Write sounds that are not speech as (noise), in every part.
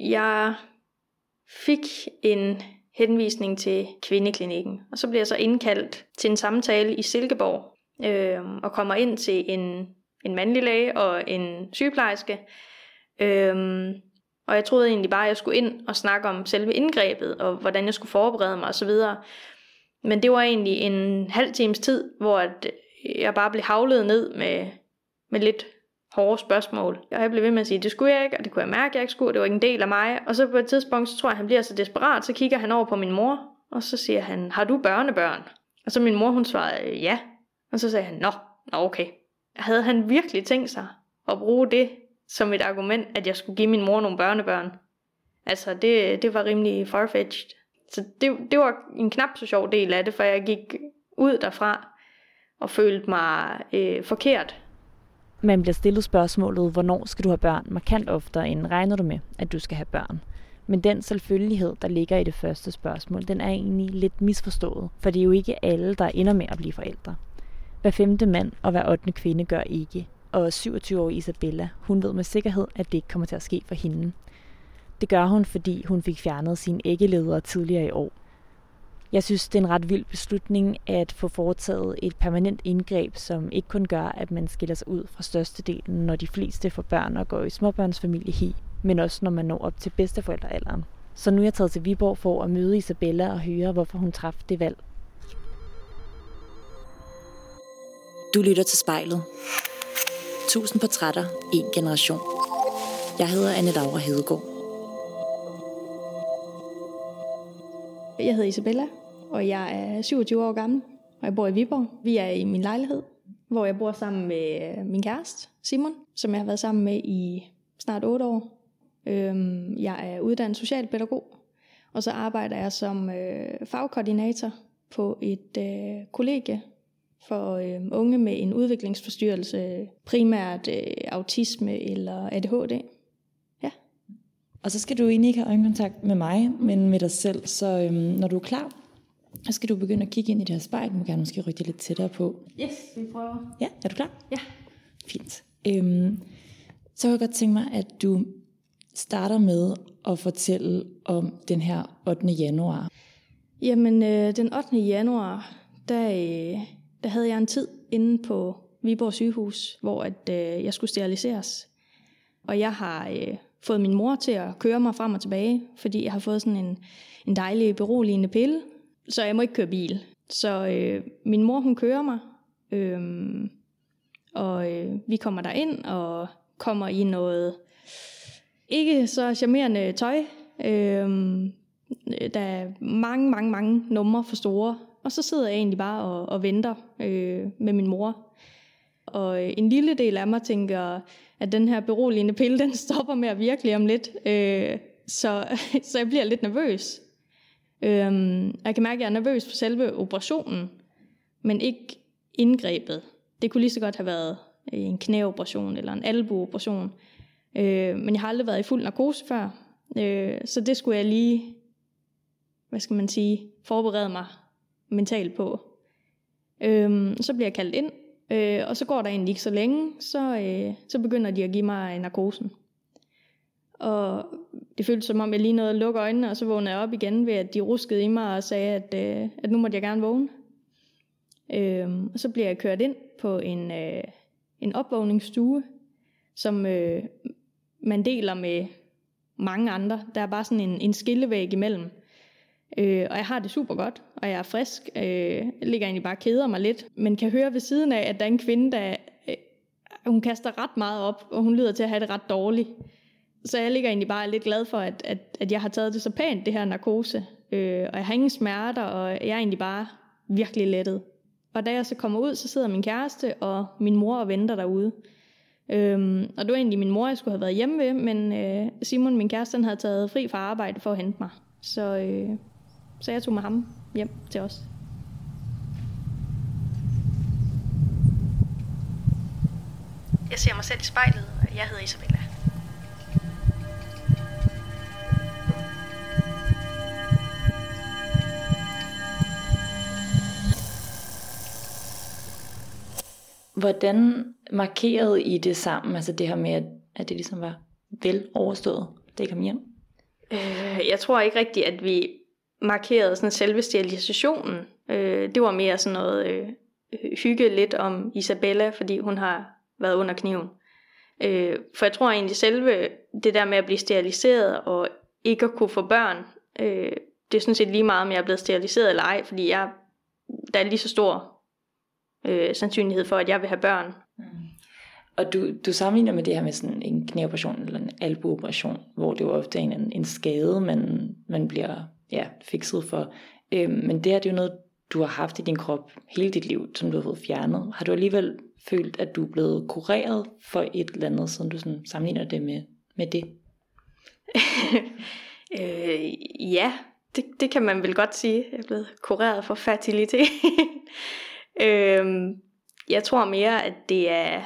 Jeg fik en henvisning til kvindeklinikken, og så bliver jeg så indkaldt til en samtale i Silkeborg, øh, og kommer ind til en, en mandlig læge og en sygeplejerske. Øh, og jeg troede egentlig bare, at jeg skulle ind og snakke om selve indgrebet, og hvordan jeg skulle forberede mig osv. Men det var egentlig en halv times tid, hvor at jeg bare blev havlet ned med, med lidt hårde spørgsmål. Og jeg blev ved med at sige, det skulle jeg ikke, og det kunne jeg mærke, at jeg ikke skulle, det var ikke en del af mig. Og så på et tidspunkt, så tror jeg, han bliver så desperat, så kigger han over på min mor, og så siger han, har du børnebørn? Og så min mor, hun svarede, ja. Og så sagde han, nå, nå okay. Havde han virkelig tænkt sig at bruge det som et argument, at jeg skulle give min mor nogle børnebørn? Altså, det, det var rimelig farfetched. Så det, det var en knap så sjov del af det, for jeg gik ud derfra og følte mig øh, forkert. Man bliver stillet spørgsmålet, hvornår skal du have børn, markant oftere end regner du med, at du skal have børn. Men den selvfølgelighed, der ligger i det første spørgsmål, den er egentlig lidt misforstået, for det er jo ikke alle, der ender med at blive forældre. Hver femte mand og hver ottende kvinde gør ikke, og 27-årige Isabella, hun ved med sikkerhed, at det ikke kommer til at ske for hende. Det gør hun, fordi hun fik fjernet sine æggeledere tidligere i år. Jeg synes, det er en ret vild beslutning at få foretaget et permanent indgreb, som ikke kun gør, at man skiller sig ud fra størstedelen, når de fleste får børn og går i småbørnsfamilie hi, men også når man når op til bedsteforældrealderen. Så nu er jeg taget til Viborg for at møde Isabella og høre, hvorfor hun træffede det valg. Du lytter til spejlet. Tusind portrætter, en generation. Jeg hedder Anne Laura Hedegaard. Jeg hedder Isabella, og jeg er 27 år gammel, og jeg bor i Viborg. Vi er i min lejlighed, hvor jeg bor sammen med øh, min kæreste, Simon, som jeg har været sammen med i snart 8 år. Øhm, jeg er uddannet socialpædagog, og så arbejder jeg som øh, fagkoordinator på et øh, kollegie for øh, unge med en udviklingsforstyrrelse, primært øh, autisme eller ADHD. Og så skal du egentlig ikke have øjenkontakt med mig, men med dig selv. Så øhm, når du er klar, så skal du begynde at kigge ind i det her spejl. Du må gerne måske rykke lidt tættere på. Yes, vi prøver. Ja, er du klar? Ja. Fint. Øhm, så kunne jeg godt tænke mig, at du starter med at fortælle om den her 8. januar. Jamen, øh, den 8. januar, der, øh, der havde jeg en tid inde på Viborg sygehus, hvor at, øh, jeg skulle steriliseres. Og jeg har øh, fået min mor til at køre mig frem og tilbage, fordi jeg har fået sådan en, en dejlig beroligende pille, så jeg må ikke køre bil. Så øh, min mor, hun kører mig, øh, og øh, vi kommer der ind og kommer i noget ikke så charmerende tøj. Øh, der er mange, mange, mange numre for store. Og så sidder jeg egentlig bare og, og venter øh, med min mor. Og øh, en lille del af mig tænker, at den her beroligende pille, den (laughs) stopper med at virke om lidt. Øh, så, (laughs) så jeg bliver lidt nervøs. Øh, jeg kan mærke, at jeg er nervøs for selve operationen, men ikke indgrebet. Det kunne lige så godt have været en knæoperation eller en albuoperation. Øh, men jeg har aldrig været i fuld narkose før. Øh, så det skulle jeg lige, hvad skal man sige, forberede mig mentalt på. Øh, så bliver jeg kaldt ind, øh, og så går der egentlig ikke så længe, så, øh, så begynder de at give mig narkosen. Og det føltes som om, jeg lige nåede at lukke øjnene, og så vågnede jeg op igen ved, at de ruskede i mig og sagde, at, øh, at nu måtte jeg gerne vågne. Øh, og så bliver jeg kørt ind på en, øh, en opvågningsstue, som øh, man deler med mange andre. Der er bare sådan en, en skillevæg imellem. Øh, og jeg har det super godt, og jeg er frisk. Øh, jeg ligger egentlig bare og keder mig lidt, men kan høre ved siden af, at der er en kvinde, der øh, hun kaster ret meget op, og hun lyder til at have det ret dårligt. Så jeg ligger egentlig bare lidt glad for, at, at, at jeg har taget det så pænt, det her narkose. Øh, og jeg har ingen smerter, og jeg er egentlig bare virkelig lettet. Og da jeg så kommer ud, så sidder min kæreste og min mor og venter derude. Øhm, og det var egentlig min mor, jeg skulle have været hjemme ved, men øh, Simon, min kæreste, han havde taget fri fra arbejde for at hente mig. Så, øh, så jeg tog med ham hjem til os. Jeg ser mig selv i spejlet, og jeg hedder Isabella. Hvordan markerede I det sammen, altså det her med, at, det ligesom var vel overstået, da I kom hjem? Øh, jeg tror ikke rigtigt, at vi markerede sådan selve sterilisationen. Øh, det var mere sådan noget øh, hygge lidt om Isabella, fordi hun har været under kniven. Øh, for jeg tror egentlig selve det der med at blive steriliseret og ikke at kunne få børn, øh, det er sådan set lige meget, om jeg er blevet steriliseret eller ej, fordi jeg, der er lige så stor øh, sandsynlighed for, at jeg vil have børn. Mm. Og du, du sammenligner med det her med sådan en knæoperation eller en albuoperation, hvor det jo ofte er en, en skade, man, man bliver ja, fikset for. Øhm, men det her det er jo noget, du har haft i din krop hele dit liv, som du har fået fjernet. Har du alligevel følt, at du er blevet kureret for et eller andet, siden du sådan sammenligner det med, med det? (laughs) øh, ja, det, det kan man vel godt sige. Jeg er blevet kureret for fertilitet. (laughs) øh, jeg tror mere, at det er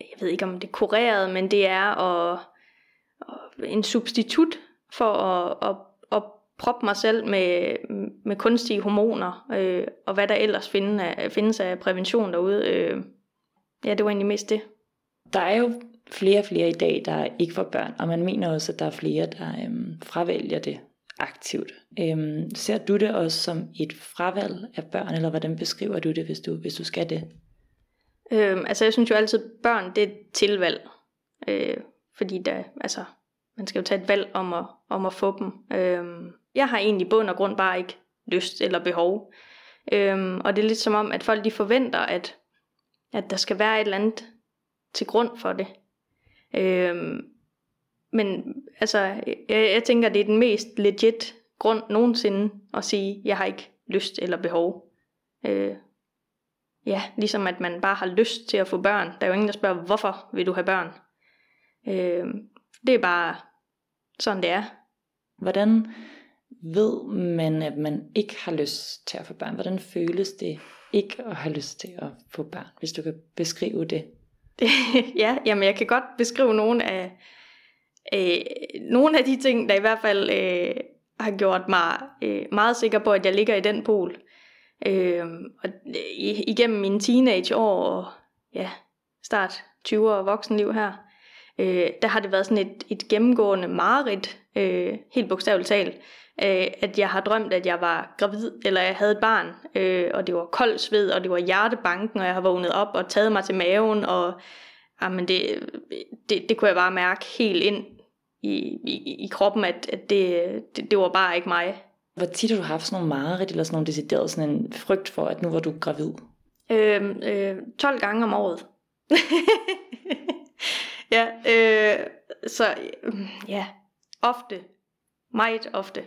jeg ved ikke om det er kureret, men det er at, at en substitut for at, at, at proppe mig selv med, med kunstige hormoner, øh, og hvad der ellers findes af, findes af prævention derude. Øh, ja, det var egentlig mest det. Der er jo flere og flere i dag, der ikke får børn, og man mener også, at der er flere, der øhm, fravælger det aktivt. Øhm, ser du det også som et fravalg af børn, eller hvordan beskriver du det, hvis du, hvis du skal det? Øhm, altså jeg synes jo altid, børn det er et tilvalg. Øh, fordi der, altså, man skal jo tage et valg om at, om at få dem. Øhm, jeg har egentlig bund og grund bare ikke lyst eller behov. Øhm, og det er lidt som om, at folk de forventer, at, at der skal være et eller andet til grund for det. Øhm, men altså, jeg, jeg tænker, det er den mest legit grund nogensinde at sige, jeg har ikke lyst eller behov. Øh, ja, ligesom at man bare har lyst til at få børn. Der er jo ingen, der spørger, hvorfor vil du have børn? Øh, det er bare sådan, det er. Hvordan ved man, at man ikke har lyst til at få børn? Hvordan føles det ikke at have lyst til at få børn, hvis du kan beskrive det? (laughs) ja, jamen jeg kan godt beskrive nogle af, øh, nogle af de ting, der i hvert fald øh, har gjort mig øh, meget sikker på, at jeg ligger i den pol. Øh, og igennem mine teenageår og ja, start 20'er og voksenliv her, øh, der har det været sådan et, et gennemgående mareridt, øh, helt bogstaveligt talt, øh, at jeg har drømt, at jeg var gravid, eller jeg havde et barn, øh, og det var kold sved, og det var hjertebanken, og jeg har vågnet op og taget mig til maven, og jamen det, det, det kunne jeg bare mærke helt ind i, i, i kroppen, at, at det, det, det var bare ikke mig. Hvor tit har du haft sådan nogle mareridt, eller sådan nogle decideret sådan en frygt for, at nu var du gravid? Øh, øh, 12 gange om året. (laughs) ja, øh, så ja, ofte. Meget ofte.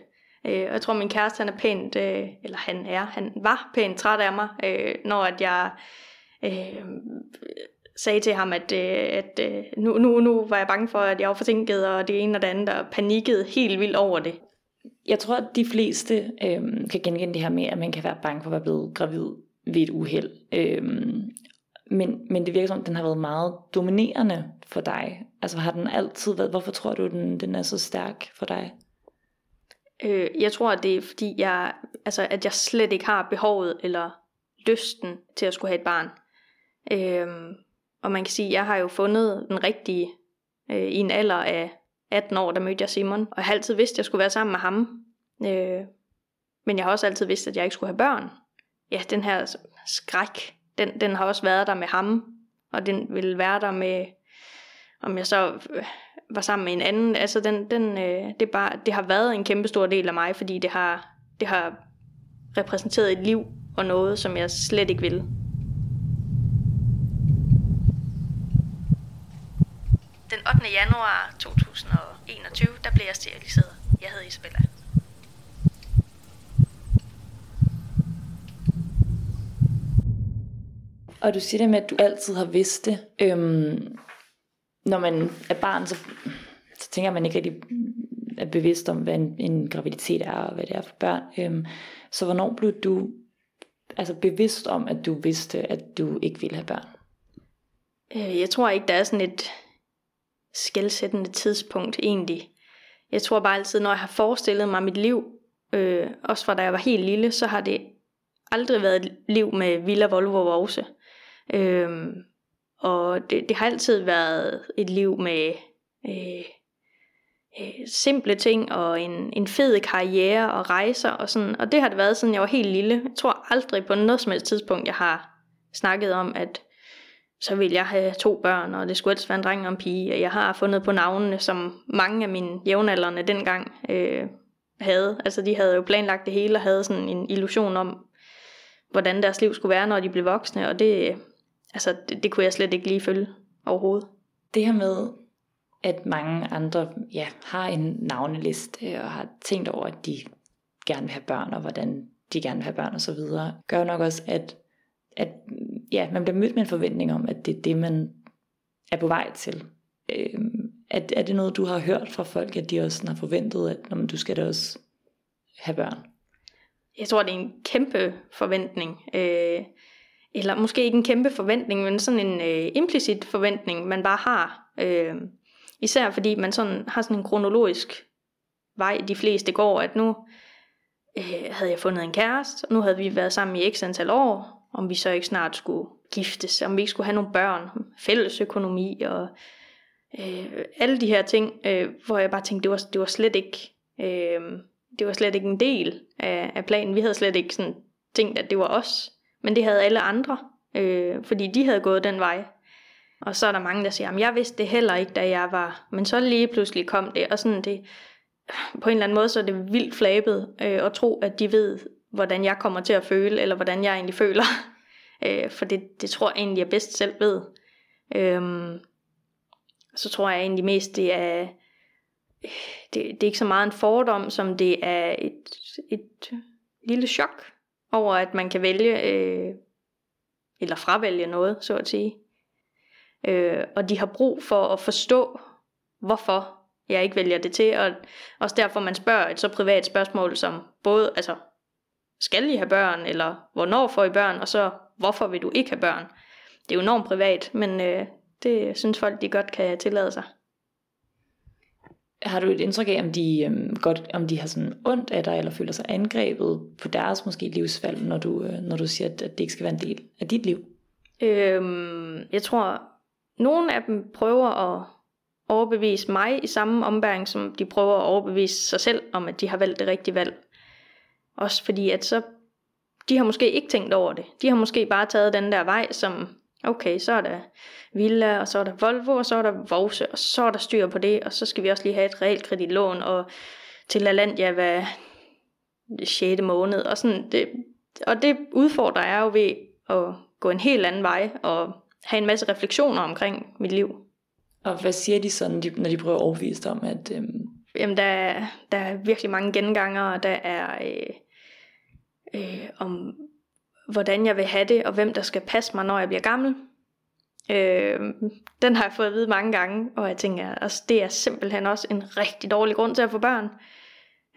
Øh, jeg tror, min kæreste han er pænt, øh, eller han er, han var pænt træt af mig, øh, når at jeg øh, sagde til ham, at, øh, at øh, nu, nu, nu var jeg bange for, at jeg var forsinket, og det ene og det andet, og panikkede helt vildt over det jeg tror, at de fleste øh, kan genkende det her med, at man kan være bange for at være blevet gravid ved et uheld. Øh, men, men det virker som, den har været meget dominerende for dig. Altså har den altid været, hvorfor tror du, den, den er så stærk for dig? Øh, jeg tror, at det er fordi, jeg, altså, at jeg slet ikke har behovet eller lysten til at skulle have et barn. Øh, og man kan sige, at jeg har jo fundet den rigtige øh, i en alder af 18 år, der mødte jeg Simon, og jeg har altid vidst, at jeg skulle være sammen med ham. Øh, men jeg har også altid vidst, at jeg ikke skulle have børn. Ja, den her skræk, den, den har også været der med ham, og den vil være der med, om jeg så øh, var sammen med en anden. Altså, den, den, øh, det, bare, det har været en kæmpe stor del af mig, fordi det har, det har repræsenteret et liv og noget, som jeg slet ikke vil. Den 8. januar 2021, der blev jeg steriliseret. Jeg hed Isabella. Og du siger det med, at du altid har vidst det. Øhm, når man er barn, så, så tænker man ikke rigtig mm, er bevidst om, hvad en, en graviditet er, og hvad det er for børn. Øhm, så hvornår blev du altså bevidst om, at du vidste, at du ikke ville have børn? Øh, jeg tror ikke, der er sådan et skældsættende tidspunkt egentlig. Jeg tror bare altid, når jeg har forestillet mig mit liv, øh, også fra da jeg var helt lille, så har det aldrig været et liv med Villa Volvo og Vose. Øhm, og det, det har altid været et liv med, øh, øh, simple ting og en, en fed karriere og rejser og sådan. Og det har det været, siden jeg var helt lille. Jeg tror aldrig på noget som helst tidspunkt, jeg har snakket om, at så vil jeg have to børn, og det skulle helst være en dreng og en pige. Og jeg har fundet på navnene, som mange af mine jævnaldrende dengang øh, havde. Altså de havde jo planlagt det hele og havde sådan en illusion om, hvordan deres liv skulle være, når de blev voksne. Og det, altså, det, det kunne jeg slet ikke lige følge overhovedet. Det her med, at mange andre ja, har en navneliste og har tænkt over, at de gerne vil have børn, og hvordan de gerne vil have børn osv., gør nok også, at, at ja, man bliver mødt med en forventning om, at det er det, man er på vej til. Øhm, er, er det noget, du har hørt fra folk, at de også har forventet, at når du skal da også have børn? Jeg tror, det er en kæmpe forventning. Øh, eller måske ikke en kæmpe forventning, men sådan en øh, implicit forventning, man bare har. Øh, især fordi man sådan har sådan en kronologisk vej, de fleste går, at nu øh, havde jeg fundet en kæreste, og nu havde vi været sammen i x antal år, om vi så ikke snart skulle giftes, om vi ikke skulle have nogle børn, fælles økonomi og øh, alle de her ting, øh, hvor jeg bare tænkte, det var, det var slet ikke øh, det var slet ikke en del af, af planen. Vi havde slet ikke sådan tænkt, at det var os, men det havde alle andre, øh, fordi de havde gået den vej. Og så er der mange, der siger, at jeg vidste det heller ikke, da jeg var, men så lige pludselig kom det, og sådan det, på en eller anden måde, så er det vildt flabet øh, at tro, at de ved, hvordan jeg kommer til at føle, eller hvordan jeg egentlig føler. (laughs) øh, for det, det tror jeg egentlig, jeg bedst selv ved. Øhm, så tror jeg egentlig mest, det er, det, det er ikke så meget en fordom, som det er et, et lille chok over, at man kan vælge, øh, eller fravælge noget, så at sige. Øh, og de har brug for at forstå, hvorfor jeg ikke vælger det til, og også derfor man spørger et så privat spørgsmål som både, altså, skal I have børn, eller hvornår får I børn, og så hvorfor vil du ikke have børn? Det er jo enormt privat, men øh, det synes folk, de godt kan tillade sig. Har du et indtryk af, om de, øhm, godt, om de har sådan ondt af dig, eller føler sig angrebet på deres måske livsvalg, når du, øh, når du siger, at, det ikke skal være en del af dit liv? Øhm, jeg tror, nogle af dem prøver at overbevise mig i samme ombæring, som de prøver at overbevise sig selv om, at de har valgt det rigtige valg. Også fordi, at så, de har måske ikke tænkt over det. De har måske bare taget den der vej, som, okay, så er der Villa, og så er der Volvo, og så er der Vose, og så er der styr på det, og så skal vi også lige have et realkreditlån, og til Alandia hver 6. måned, og sådan, det, og det udfordrer jeg jo ved at gå en helt anden vej, og have en masse refleksioner omkring mit liv. Og hvad siger de sådan, når de prøver at overbevise dig om, at... Øhm... Jamen, der, der er virkelig mange genganger, og der er øh, øh, om, hvordan jeg vil have det, og hvem der skal passe mig, når jeg bliver gammel. Øh, den har jeg fået at vide mange gange, og jeg tænker, altså, det er simpelthen også en rigtig dårlig grund til at få børn.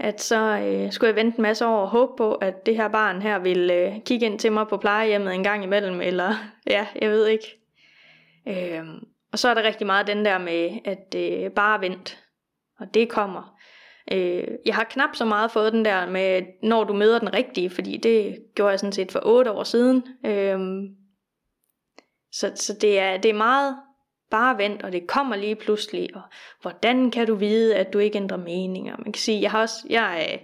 At så øh, skulle jeg vente en masse år og håbe på, at det her barn her vil øh, kigge ind til mig på plejehjemmet en gang imellem, eller (laughs) ja, jeg ved ikke. Øh, og så er der rigtig meget den der med, at øh, bare vent, og det kommer. Øh, jeg har knap så meget fået den der med, når du møder den rigtige, fordi det gjorde jeg sådan set for otte år siden. Øh, så, så det, er, det er meget bare vent, og det kommer lige pludselig, og hvordan kan du vide, at du ikke ændrer meninger? Man kan sige, jeg har også, jeg øh,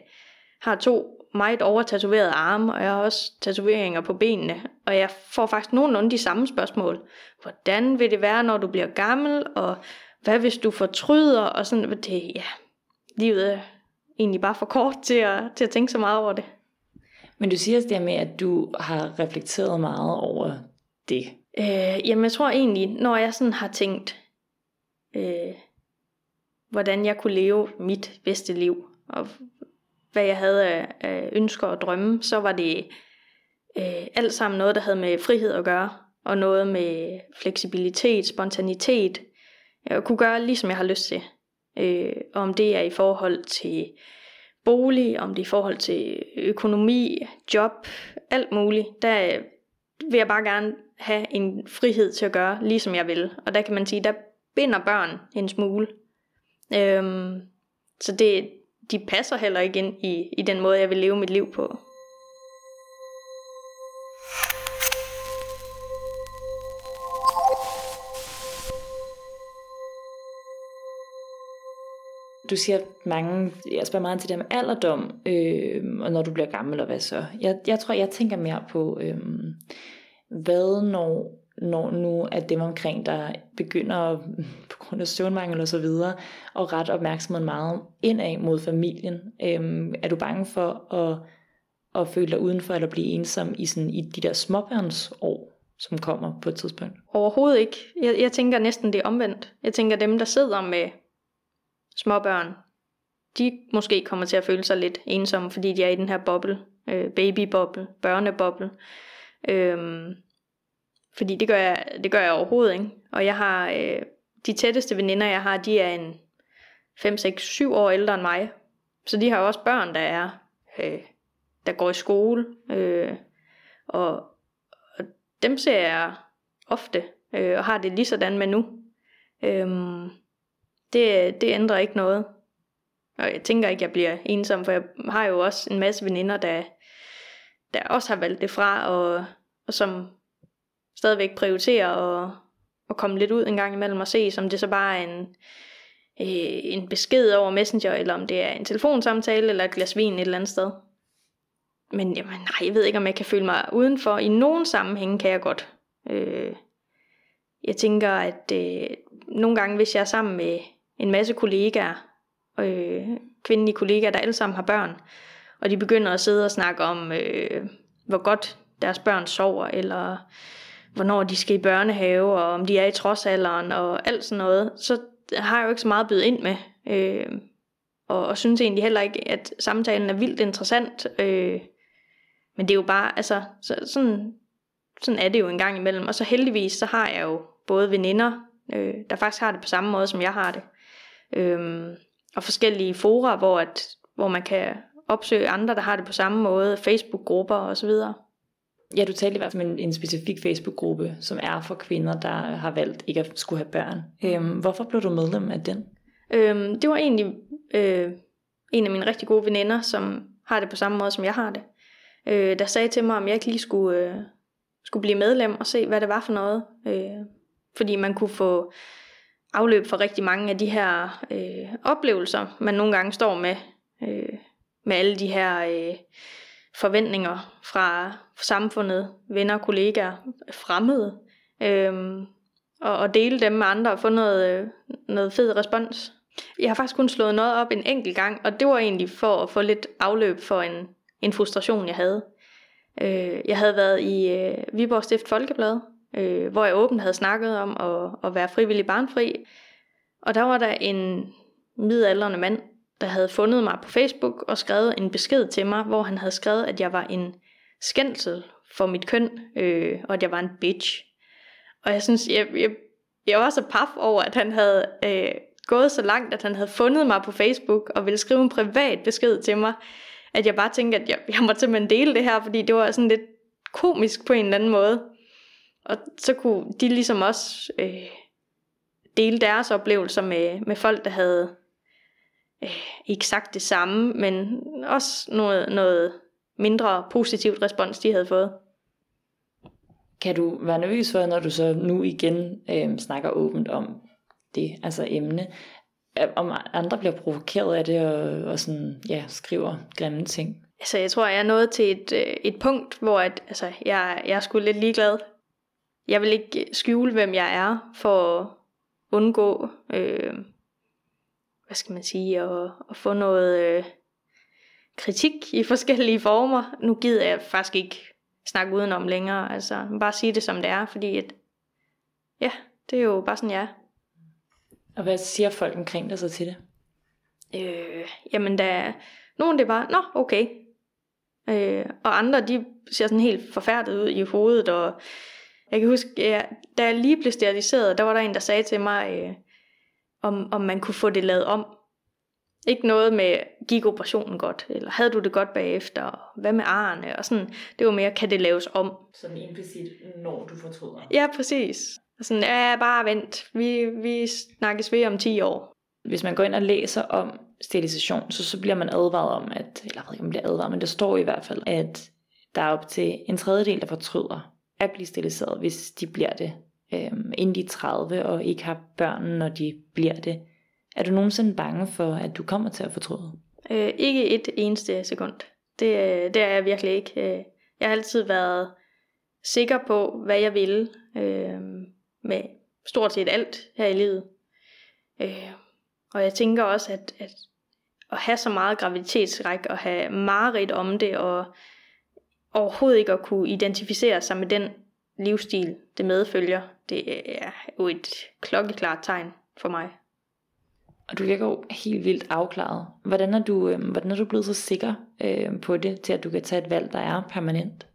har to meget overtatoverede arme, og jeg har også tatoveringer på benene, og jeg får faktisk nogenlunde de samme spørgsmål. Hvordan vil det være, når du bliver gammel, og hvad hvis du fortryder, og sådan, det, ja, livet er egentlig bare for kort til at, til at tænke så meget over det. Men du siger også det med, at du har reflekteret meget over det. Øh, jamen jeg tror egentlig, når jeg sådan har tænkt, øh, hvordan jeg kunne leve mit bedste liv, og hvad jeg havde af, ønsker og drømme, så var det øh, alt sammen noget, der havde med frihed at gøre, og noget med fleksibilitet, spontanitet. Jeg kunne gøre lige som jeg har lyst til. Øh, om det er i forhold til bolig, om det er i forhold til økonomi, job, alt muligt. Der øh, vil jeg bare gerne have en frihed til at gøre, lige som jeg vil. Og der kan man sige, der binder børn en smule. Øhm, så det, de passer heller ikke ind i, i den måde, jeg vil leve mit liv på. Du siger mange, jeg spørger meget til det med alderdom, øh, og når du bliver gammel, og hvad så? Jeg, jeg tror, jeg tænker mere på, øh, hvad når, når nu at dem omkring der begynder (laughs) på grund af søvnmangel og så videre, og ret opmærksomheden meget indad mod familien. Øh, er du bange for at, at føle dig udenfor eller blive ensom i, sådan, i de der småbørnsår? som kommer på et tidspunkt? Overhovedet ikke. Jeg, jeg tænker næsten det er omvendt. Jeg tænker dem, der sidder med småbørn, de måske kommer til at føle sig lidt ensomme, fordi de er i den her boble, øh, babyboble, børneboble. Øhm, fordi det gør, jeg, det gør jeg overhovedet ikke. Og jeg har, øh, de tætteste veninder, jeg har, de er en 5, 6, 7 år ældre end mig. Så de har også børn, der er, øh, der går i skole. Øh, og, og dem ser jeg ofte, øh, og har det lige sådan med nu. Øhm, det, det ændrer ikke noget. Og jeg tænker ikke, at jeg bliver ensom, for jeg har jo også en masse veninder, der, der også har valgt det fra, og, og som stadigvæk prioriterer at, at komme lidt ud en gang imellem og se, om det så bare er en, øh, en besked over Messenger, eller om det er en telefonsamtale, eller et glas vin et eller andet sted. Men jamen, nej, jeg ved ikke, om jeg kan føle mig udenfor. I nogen sammenhæng kan jeg godt. Øh, jeg tænker, at øh, nogle gange, hvis jeg er sammen med en masse kollegaer, øh, kvindelige kollegaer, der alle sammen har børn, og de begynder at sidde og snakke om, øh, hvor godt deres børn sover, eller hvornår de skal i børnehave, og om de er i trodsalderen, og alt sådan noget, så har jeg jo ikke så meget at byde ind med. Øh, og, og synes egentlig heller ikke, at samtalen er vildt interessant. Øh, men det er jo bare, altså, så, sådan, sådan er det jo en gang imellem. Og så heldigvis, så har jeg jo både veninder, øh, der faktisk har det på samme måde, som jeg har det. Øh, og forskellige fora, hvor, at, hvor man kan opsøge andre, der har det på samme måde, Facebook-grupper osv. Ja, du talte i hvert fald om en, en specifik Facebook-gruppe, som er for kvinder, der har valgt ikke at skulle have børn. Øhm, hvorfor blev du medlem af den? Øhm, det var egentlig øh, en af mine rigtig gode veninder, som har det på samme måde, som jeg har det. Øh, der sagde til mig, om jeg ikke lige skulle, øh, skulle blive medlem og se, hvad det var for noget. Øh, fordi man kunne få afløb for rigtig mange af de her øh, oplevelser, man nogle gange står med, øh, med alle de her øh, forventninger fra samfundet, venner, kollegaer, fremmede, øh, og, og dele dem med andre og få noget, øh, noget fed respons. Jeg har faktisk kun slået noget op en enkelt gang, og det var egentlig for at få lidt afløb for en, en frustration, jeg havde. Øh, jeg havde været i øh, Viborg Stift Folkeblad, øh, hvor jeg åbent havde snakket om at, at være frivillig barnfri. Og der var der en midaldrende mand, der havde fundet mig på Facebook og skrevet en besked til mig, hvor han havde skrevet, at jeg var en skændsel for mit køn, øh, og at jeg var en bitch. Og jeg synes, jeg, jeg, jeg var så paf over, at han havde øh, gået så langt, at han havde fundet mig på Facebook og ville skrive en privat besked til mig, at jeg bare tænkte, at jeg, jeg måtte simpelthen dele det her, fordi det var sådan lidt komisk på en eller anden måde. Og så kunne de ligesom også øh, dele deres oplevelser med, med folk, der havde øh, ikke sagt det samme, men også noget, noget mindre positivt respons, de havde fået. Kan du være nervøs for, når du så nu igen øh, snakker åbent om det, altså emne, om andre bliver provokeret af det og, og sådan, ja, skriver grimme ting? Altså, jeg tror, jeg er nået til et, øh, et punkt, hvor at, altså, jeg, jeg er sgu lidt ligeglad jeg vil ikke skjule, hvem jeg er, for at undgå, øh, hvad skal man sige, at, at få noget øh, kritik i forskellige former. Nu gider jeg faktisk ikke snakke udenom længere, altså bare sige det som det er, fordi at, ja, det er jo bare sådan, jeg er. Og hvad siger folk omkring dig så til det? Øh, jamen, der er nogen, det er bare, nå, okay. Øh, og andre, de ser sådan helt forfærdet ud i hovedet, og jeg kan huske, ja, da jeg lige blev steriliseret, der var der en, der sagde til mig, øh, om, om man kunne få det lavet om. Ikke noget med, gik operationen godt, eller havde du det godt bagefter, hvad med arne, og sådan. Det var mere, kan det laves om? Sådan implicit, når du fortryder. Ja, præcis. Og sådan, ja, bare vent, vi, vi snakkes ved om 10 år. Hvis man går ind og læser om sterilisation, så, så bliver man advaret om, at, eller jeg ved ikke, om man bliver advaret, men det står i hvert fald, at der er op til en tredjedel, der fortryder at blive steriliseret, hvis de bliver det, øh, inden de er 30 og ikke har børn, når de bliver det. Er du nogensinde bange for, at du kommer til at fortryde? Øh, ikke et eneste sekund. Det, øh, det er jeg virkelig ikke. Øh, jeg har altid været sikker på, hvad jeg ville øh, med stort set alt her i livet. Øh, og jeg tænker også, at, at at have så meget graviditetsræk og have mareridt om det, og overhovedet ikke at kunne identificere sig med den livsstil, det medfølger, det er jo et klokkeklart tegn for mig. Og du virker jo helt vildt afklaret. Hvordan er du, øh, hvordan er du blevet så sikker øh, på det, til at du kan tage et valg, der er permanent?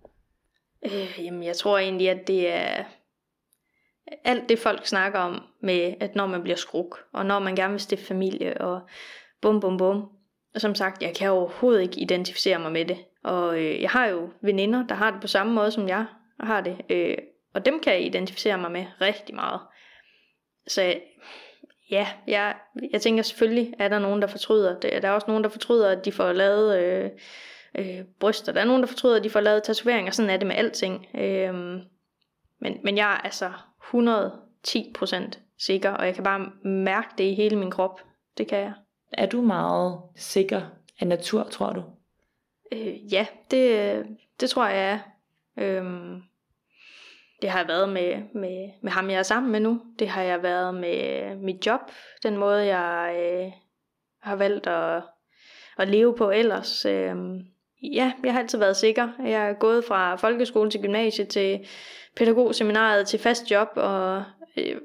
Øh, jamen, jeg tror egentlig, at det er alt det, folk snakker om med, at når man bliver skruk, og når man gerne vil stifte familie, og bum bum bum. Og som sagt, jeg kan overhovedet ikke identificere mig med det. Og øh, jeg har jo veninder, der har det på samme måde, som jeg har det. Øh, og dem kan jeg identificere mig med rigtig meget. Så ja, jeg, jeg tænker selvfølgelig, er der nogen, der fortryder. Der er også nogen, der fortryder, at de får lavet øh, øh, bryster. Der er nogen, der fortryder, at de får lavet tatoveringer. Sådan er det med alting. Øh, men, men jeg er altså 110% sikker, og jeg kan bare mærke det i hele min krop. Det kan jeg. Er du meget sikker af natur, tror du? Øh, ja, det, det tror jeg, er. Øhm, det har jeg været med, med, med ham, jeg er sammen med nu. Det har jeg været med mit job. Den måde, jeg øh, har valgt at, at leve på ellers. Øhm, ja, jeg har altid været sikker. Jeg er gået fra folkeskole til gymnasie til pædagogseminaret til fast job, og øh,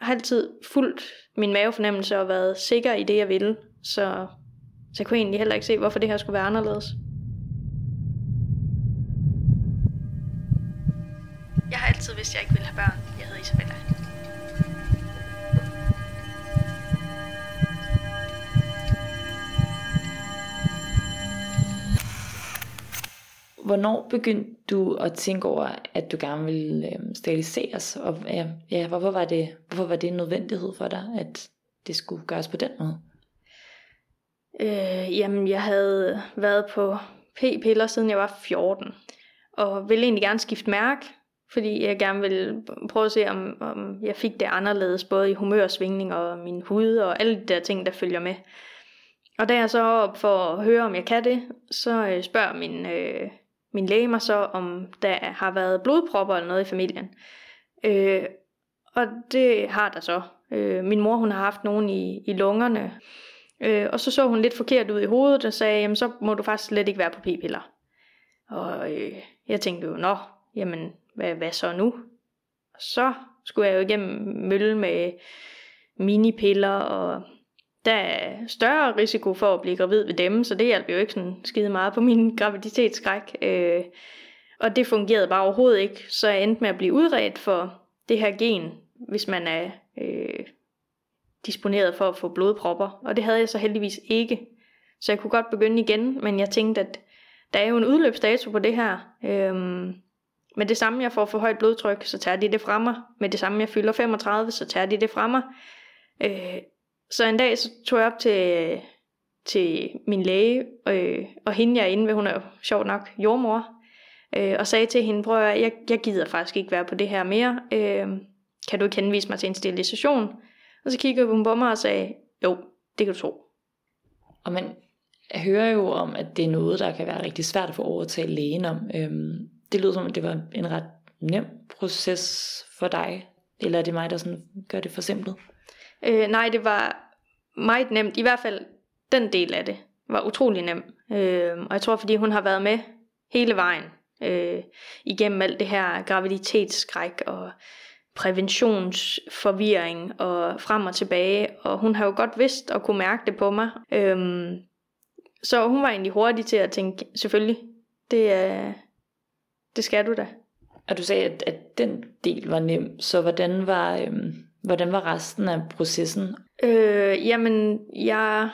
har altid fulgt min mavefornemmelse og været sikker i det, jeg ville. Så, så jeg kunne egentlig heller ikke se, hvorfor det her skulle være anderledes. Jeg har altid vidst, at jeg ikke ville have børn. Jeg hedder Isabella. Hvornår begyndte du at tænke over, at du gerne ville øh, steriliseres? Og ja, ja, hvorfor, var det, hvorfor var det en nødvendighed for dig, at det skulle gøres på den måde? Øh, jamen, jeg havde været på p-piller, siden jeg var 14. Og ville egentlig gerne skifte mærke, fordi jeg gerne ville prøve at se, om, om jeg fik det anderledes, både i humørsvingning og min hud og alle de der ting, der følger med. Og da jeg så op for at høre, om jeg kan det, så øh, spørger min øh, min læge mig så, om der har været blodpropper eller noget i familien. Øh, og det har der så. Øh, min mor hun har haft nogen i, i lungerne, øh, og så så hun lidt forkert ud i hovedet og sagde, jamen så må du faktisk slet ikke være på p-piller. Og øh, jeg tænkte jo, nå, jamen hvad, hvad så nu? Og så skulle jeg jo igennem mølle med minipiller og der er større risiko for at blive gravid ved dem, så det hjalp jo ikke sådan skide meget på min graviditetsskræk. Øh, og det fungerede bare overhovedet ikke, så jeg endte med at blive udredt for det her gen, hvis man er øh, disponeret for at få blodpropper. Og det havde jeg så heldigvis ikke. Så jeg kunne godt begynde igen, men jeg tænkte, at der er jo en udløbsdato på det her. Øhm, med det samme, jeg får for højt blodtryk, så tager de det fra mig. Med det samme, jeg fylder 35, så tager de det fra mig. Øh, så en dag så tog jeg op til, til min læge, øh, og hende jeg er inde ved, hun er jo sjovt nok jordmor, øh, og sagde til hende, prøv at jeg, jeg gider faktisk ikke være på det her mere, øh, kan du ikke henvise mig til en sterilisation? Og så kiggede hun på mig og sagde, jo, det kan du tro. Og man hører jo om, at det er noget, der kan være rigtig svært at få overtalt lægen om. Øhm, det lyder som, at det var en ret nem proces for dig, eller er det mig, der sådan gør det for simpelt? Øh, nej, det var meget nemt. I hvert fald den del af det var utrolig nem. Øh, og jeg tror, fordi hun har været med hele vejen øh, igennem alt det her graviditetsskræk og præventionsforvirring og frem og tilbage. Og hun har jo godt vidst og kunne mærke det på mig. Øh, så hun var egentlig hurtig til at tænke, selvfølgelig, det, er, det skal du da. Og du sagde, at, at den del var nem, så hvordan var, øhm, Hvordan var resten af processen? Øh, jamen, jeg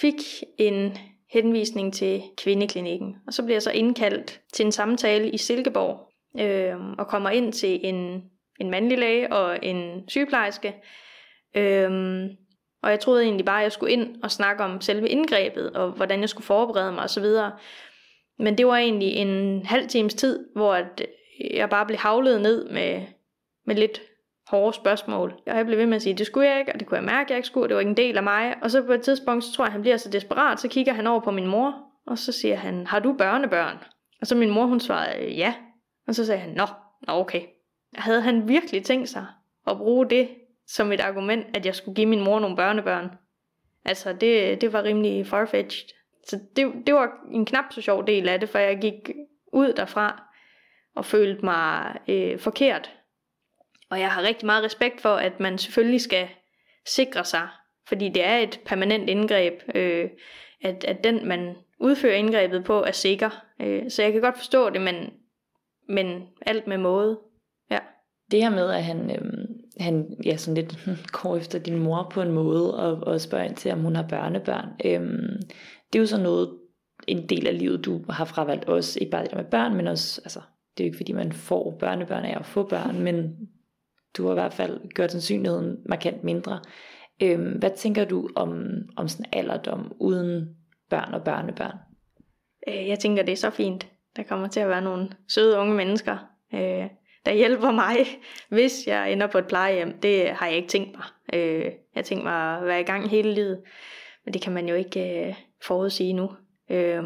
fik en henvisning til kvindeklinikken, og så bliver jeg så indkaldt til en samtale i Silkeborg, øh, og kommer ind til en, en mandlig læge og en sygeplejerske. Øh, og jeg troede egentlig bare, at jeg skulle ind og snakke om selve indgrebet, og hvordan jeg skulle forberede mig osv. Men det var egentlig en halv times tid, hvor at jeg bare blev havlet ned med, med lidt hårde spørgsmål. Og jeg blev ved med at sige, det skulle jeg ikke, og det kunne jeg mærke, at jeg ikke skulle, det var ikke en del af mig. Og så på et tidspunkt, så tror jeg, han bliver så desperat, så kigger han over på min mor, og så siger han, har du børnebørn? Og så min mor, hun svarede, ja. Og så sagde han, nå, nå okay. Havde han virkelig tænkt sig at bruge det som et argument, at jeg skulle give min mor nogle børnebørn? Altså, det, det var rimelig farfetched. Så det, det var en knap så sjov del af det, for jeg gik ud derfra og følte mig øh, forkert. Og jeg har rigtig meget respekt for, at man selvfølgelig skal sikre sig, fordi det er et permanent indgreb, øh, at, at den, man udfører indgrebet på, er sikker. Øh, så jeg kan godt forstå det, men, men alt med måde. Ja. Det her med, at han, øh, han ja, sådan lidt (laughs) går efter din mor på en måde, og, og spørger ind til, om hun har børnebørn, øh, det er jo sådan noget, en del af livet, du har fravalgt også, ikke bare det der med børn, men også, altså, det er jo ikke fordi, man får børnebørn af at få børn, men du har i hvert fald gjort sandsynligheden markant mindre. Øhm, hvad tænker du om, om sådan alderdom uden børn og børnebørn? Øh, jeg tænker, det er så fint. Der kommer til at være nogle søde unge mennesker, øh, der hjælper mig, (laughs) hvis jeg ender på et plejehjem. Det har jeg ikke tænkt mig. Øh, jeg tænker mig at være i gang hele livet, men det kan man jo ikke øh, forudsige nu. Øh,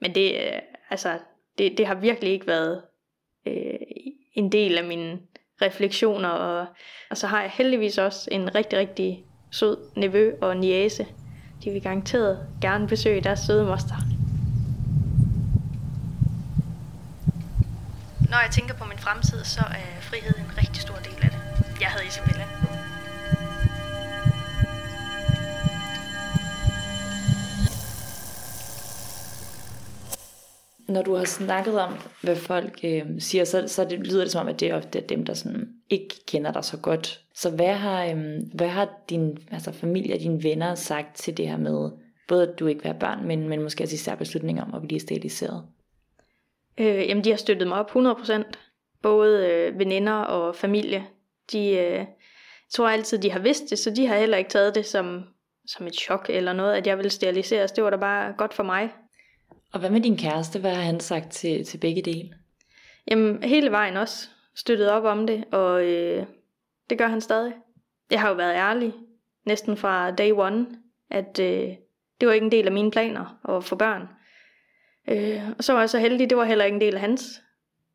men det, øh, altså, det, det har virkelig ikke været øh, en del af min refleksioner, og, og så har jeg heldigvis også en rigtig, rigtig sød nevø og niese. De vil garanteret gerne besøge deres søde moster. Når jeg tænker på min fremtid, så er frihed en rigtig stor del af det. Jeg havde Isabella. Når du har snakket om, hvad folk øh, siger, så, så det, lyder det som om, at det er dem, der sådan ikke kender dig så godt. Så hvad har, øh, hvad har din altså familie og dine venner sagt til det her med, både at du ikke vil have børn, men, men måske også især beslutninger om at blive steriliseret? Øh, jamen, de har støttet mig op 100%. Både øh, veninder og familie. De øh, tror altid, de har vidst det, så de har heller ikke taget det som, som et chok eller noget, at jeg ville steriliseres. Det var da bare godt for mig. Og hvad med din kæreste? Hvad har han sagt til, til begge dele? Jamen, hele vejen også støttet op om det, og øh, det gør han stadig. Jeg har jo været ærlig, næsten fra day one, at øh, det var ikke en del af mine planer at få børn. Øh, og så var jeg så heldig, det var heller ikke en del af hans.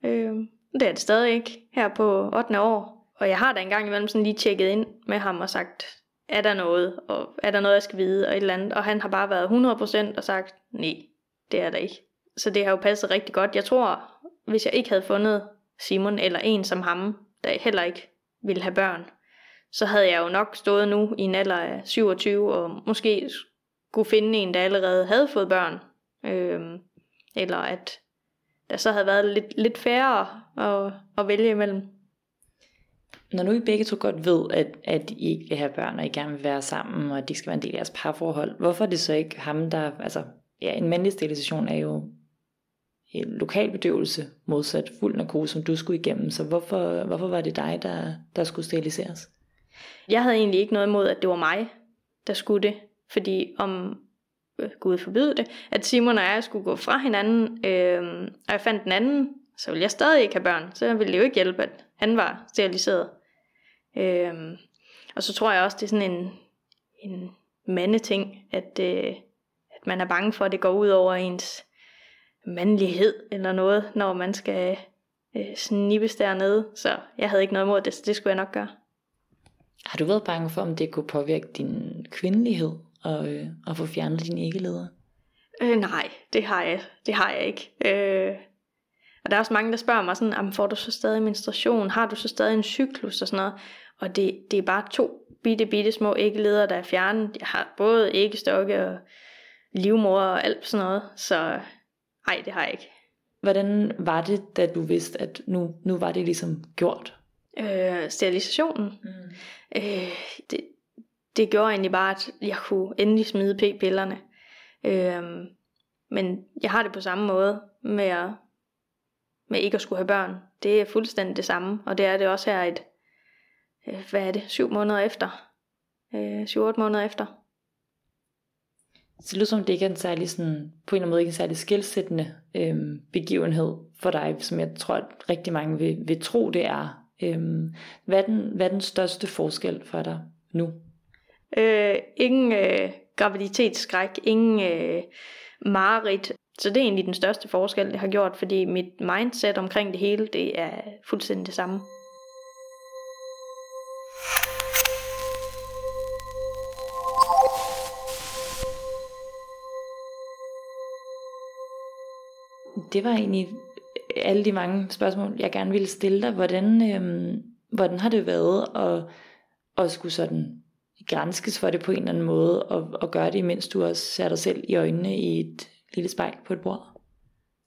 Øh, det er det stadig ikke, her på 8. år. Og jeg har da engang imellem sådan lige tjekket ind med ham og sagt, er der noget, og er der noget, jeg skal vide, og et eller andet. Og han har bare været 100% og sagt, nej, det er der ikke. Så det har jo passet rigtig godt. Jeg tror, hvis jeg ikke havde fundet Simon eller en som ham, der heller ikke ville have børn, så havde jeg jo nok stået nu i en alder af 27 og måske skulle finde en, der allerede havde fået børn. Øhm, eller at der så havde været lidt, lidt færre at, at vælge imellem. Når nu I begge to godt ved, at, at I ikke vil have børn, og I gerne vil være sammen, og at de skal være en del af jeres parforhold, hvorfor er det så ikke ham, der, altså ja, en mandlig sterilisation er jo en lokal bedøvelse, modsat fuld narkose, som du skulle igennem. Så hvorfor, hvorfor var det dig, der, der skulle steriliseres? Jeg havde egentlig ikke noget imod, at det var mig, der skulle det. Fordi om øh, Gud forbyde det, at Simon og jeg skulle gå fra hinanden, øh, og jeg fandt den anden, så ville jeg stadig ikke have børn. Så ville det jo ikke hjælpe, at han var steriliseret. Øh, og så tror jeg også, det er sådan en, en mandeting, at, øh, man er bange for, at det går ud over ens mandlighed eller noget, når man skal øh, snippes dernede. Så jeg havde ikke noget imod det, så det skulle jeg nok gøre. Har du været bange for, om det kunne påvirke din kvindelighed og, øh, og få fjernet dine æggeleder? Øh, nej, det har jeg, det har jeg ikke. Øh, og der er også mange, der spørger mig sådan, får du så stadig menstruation? Har du så stadig en cyklus og sådan noget? Og det, det er bare to bitte, bitte små æggeleder, der er fjernet. Jeg har både æggestokke og livmor og alt sådan noget. Så nej, det har jeg ikke. Hvordan var det, da du vidste, at nu, nu var det ligesom gjort? Øh, sterilisationen? Mm. Øh, det, det gjorde egentlig bare, at jeg kunne endelig smide p-pillerne. Øh, men jeg har det på samme måde med, at, med ikke at skulle have børn. Det er fuldstændig det samme, og det er det også her et, øh, hvad er det, syv måneder efter. Øh, syv-otte måneder efter. Så det lyder som, det ikke er en særlig sådan, på en eller anden måde ikke en særlig skilsættende øhm, begivenhed for dig, som jeg tror, at rigtig mange vil, vil tro, det er. Øhm, hvad, er den, hvad er den største forskel for dig nu? Øh, ingen øh, graviditetsskræk, ingen øh, mareridt. Så det er egentlig den største forskel, det har gjort, fordi mit mindset omkring det hele, det er fuldstændig det samme. Det var egentlig alle de mange spørgsmål, jeg gerne ville stille dig. Hvordan, øhm, hvordan har det været at, at skulle sådan grænskes for det på en eller anden måde, og, og gøre det, mens du også ser dig selv i øjnene i et lille spejl på et bord?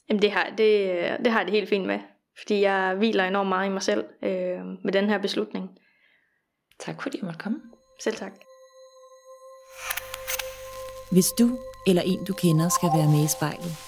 Jamen det har det, det, har det helt fint med, fordi jeg hviler enormt meget i mig selv øh, med den her beslutning. Tak fordi du måtte komme. Selv tak. Hvis du eller en du kender skal være med i spejlet,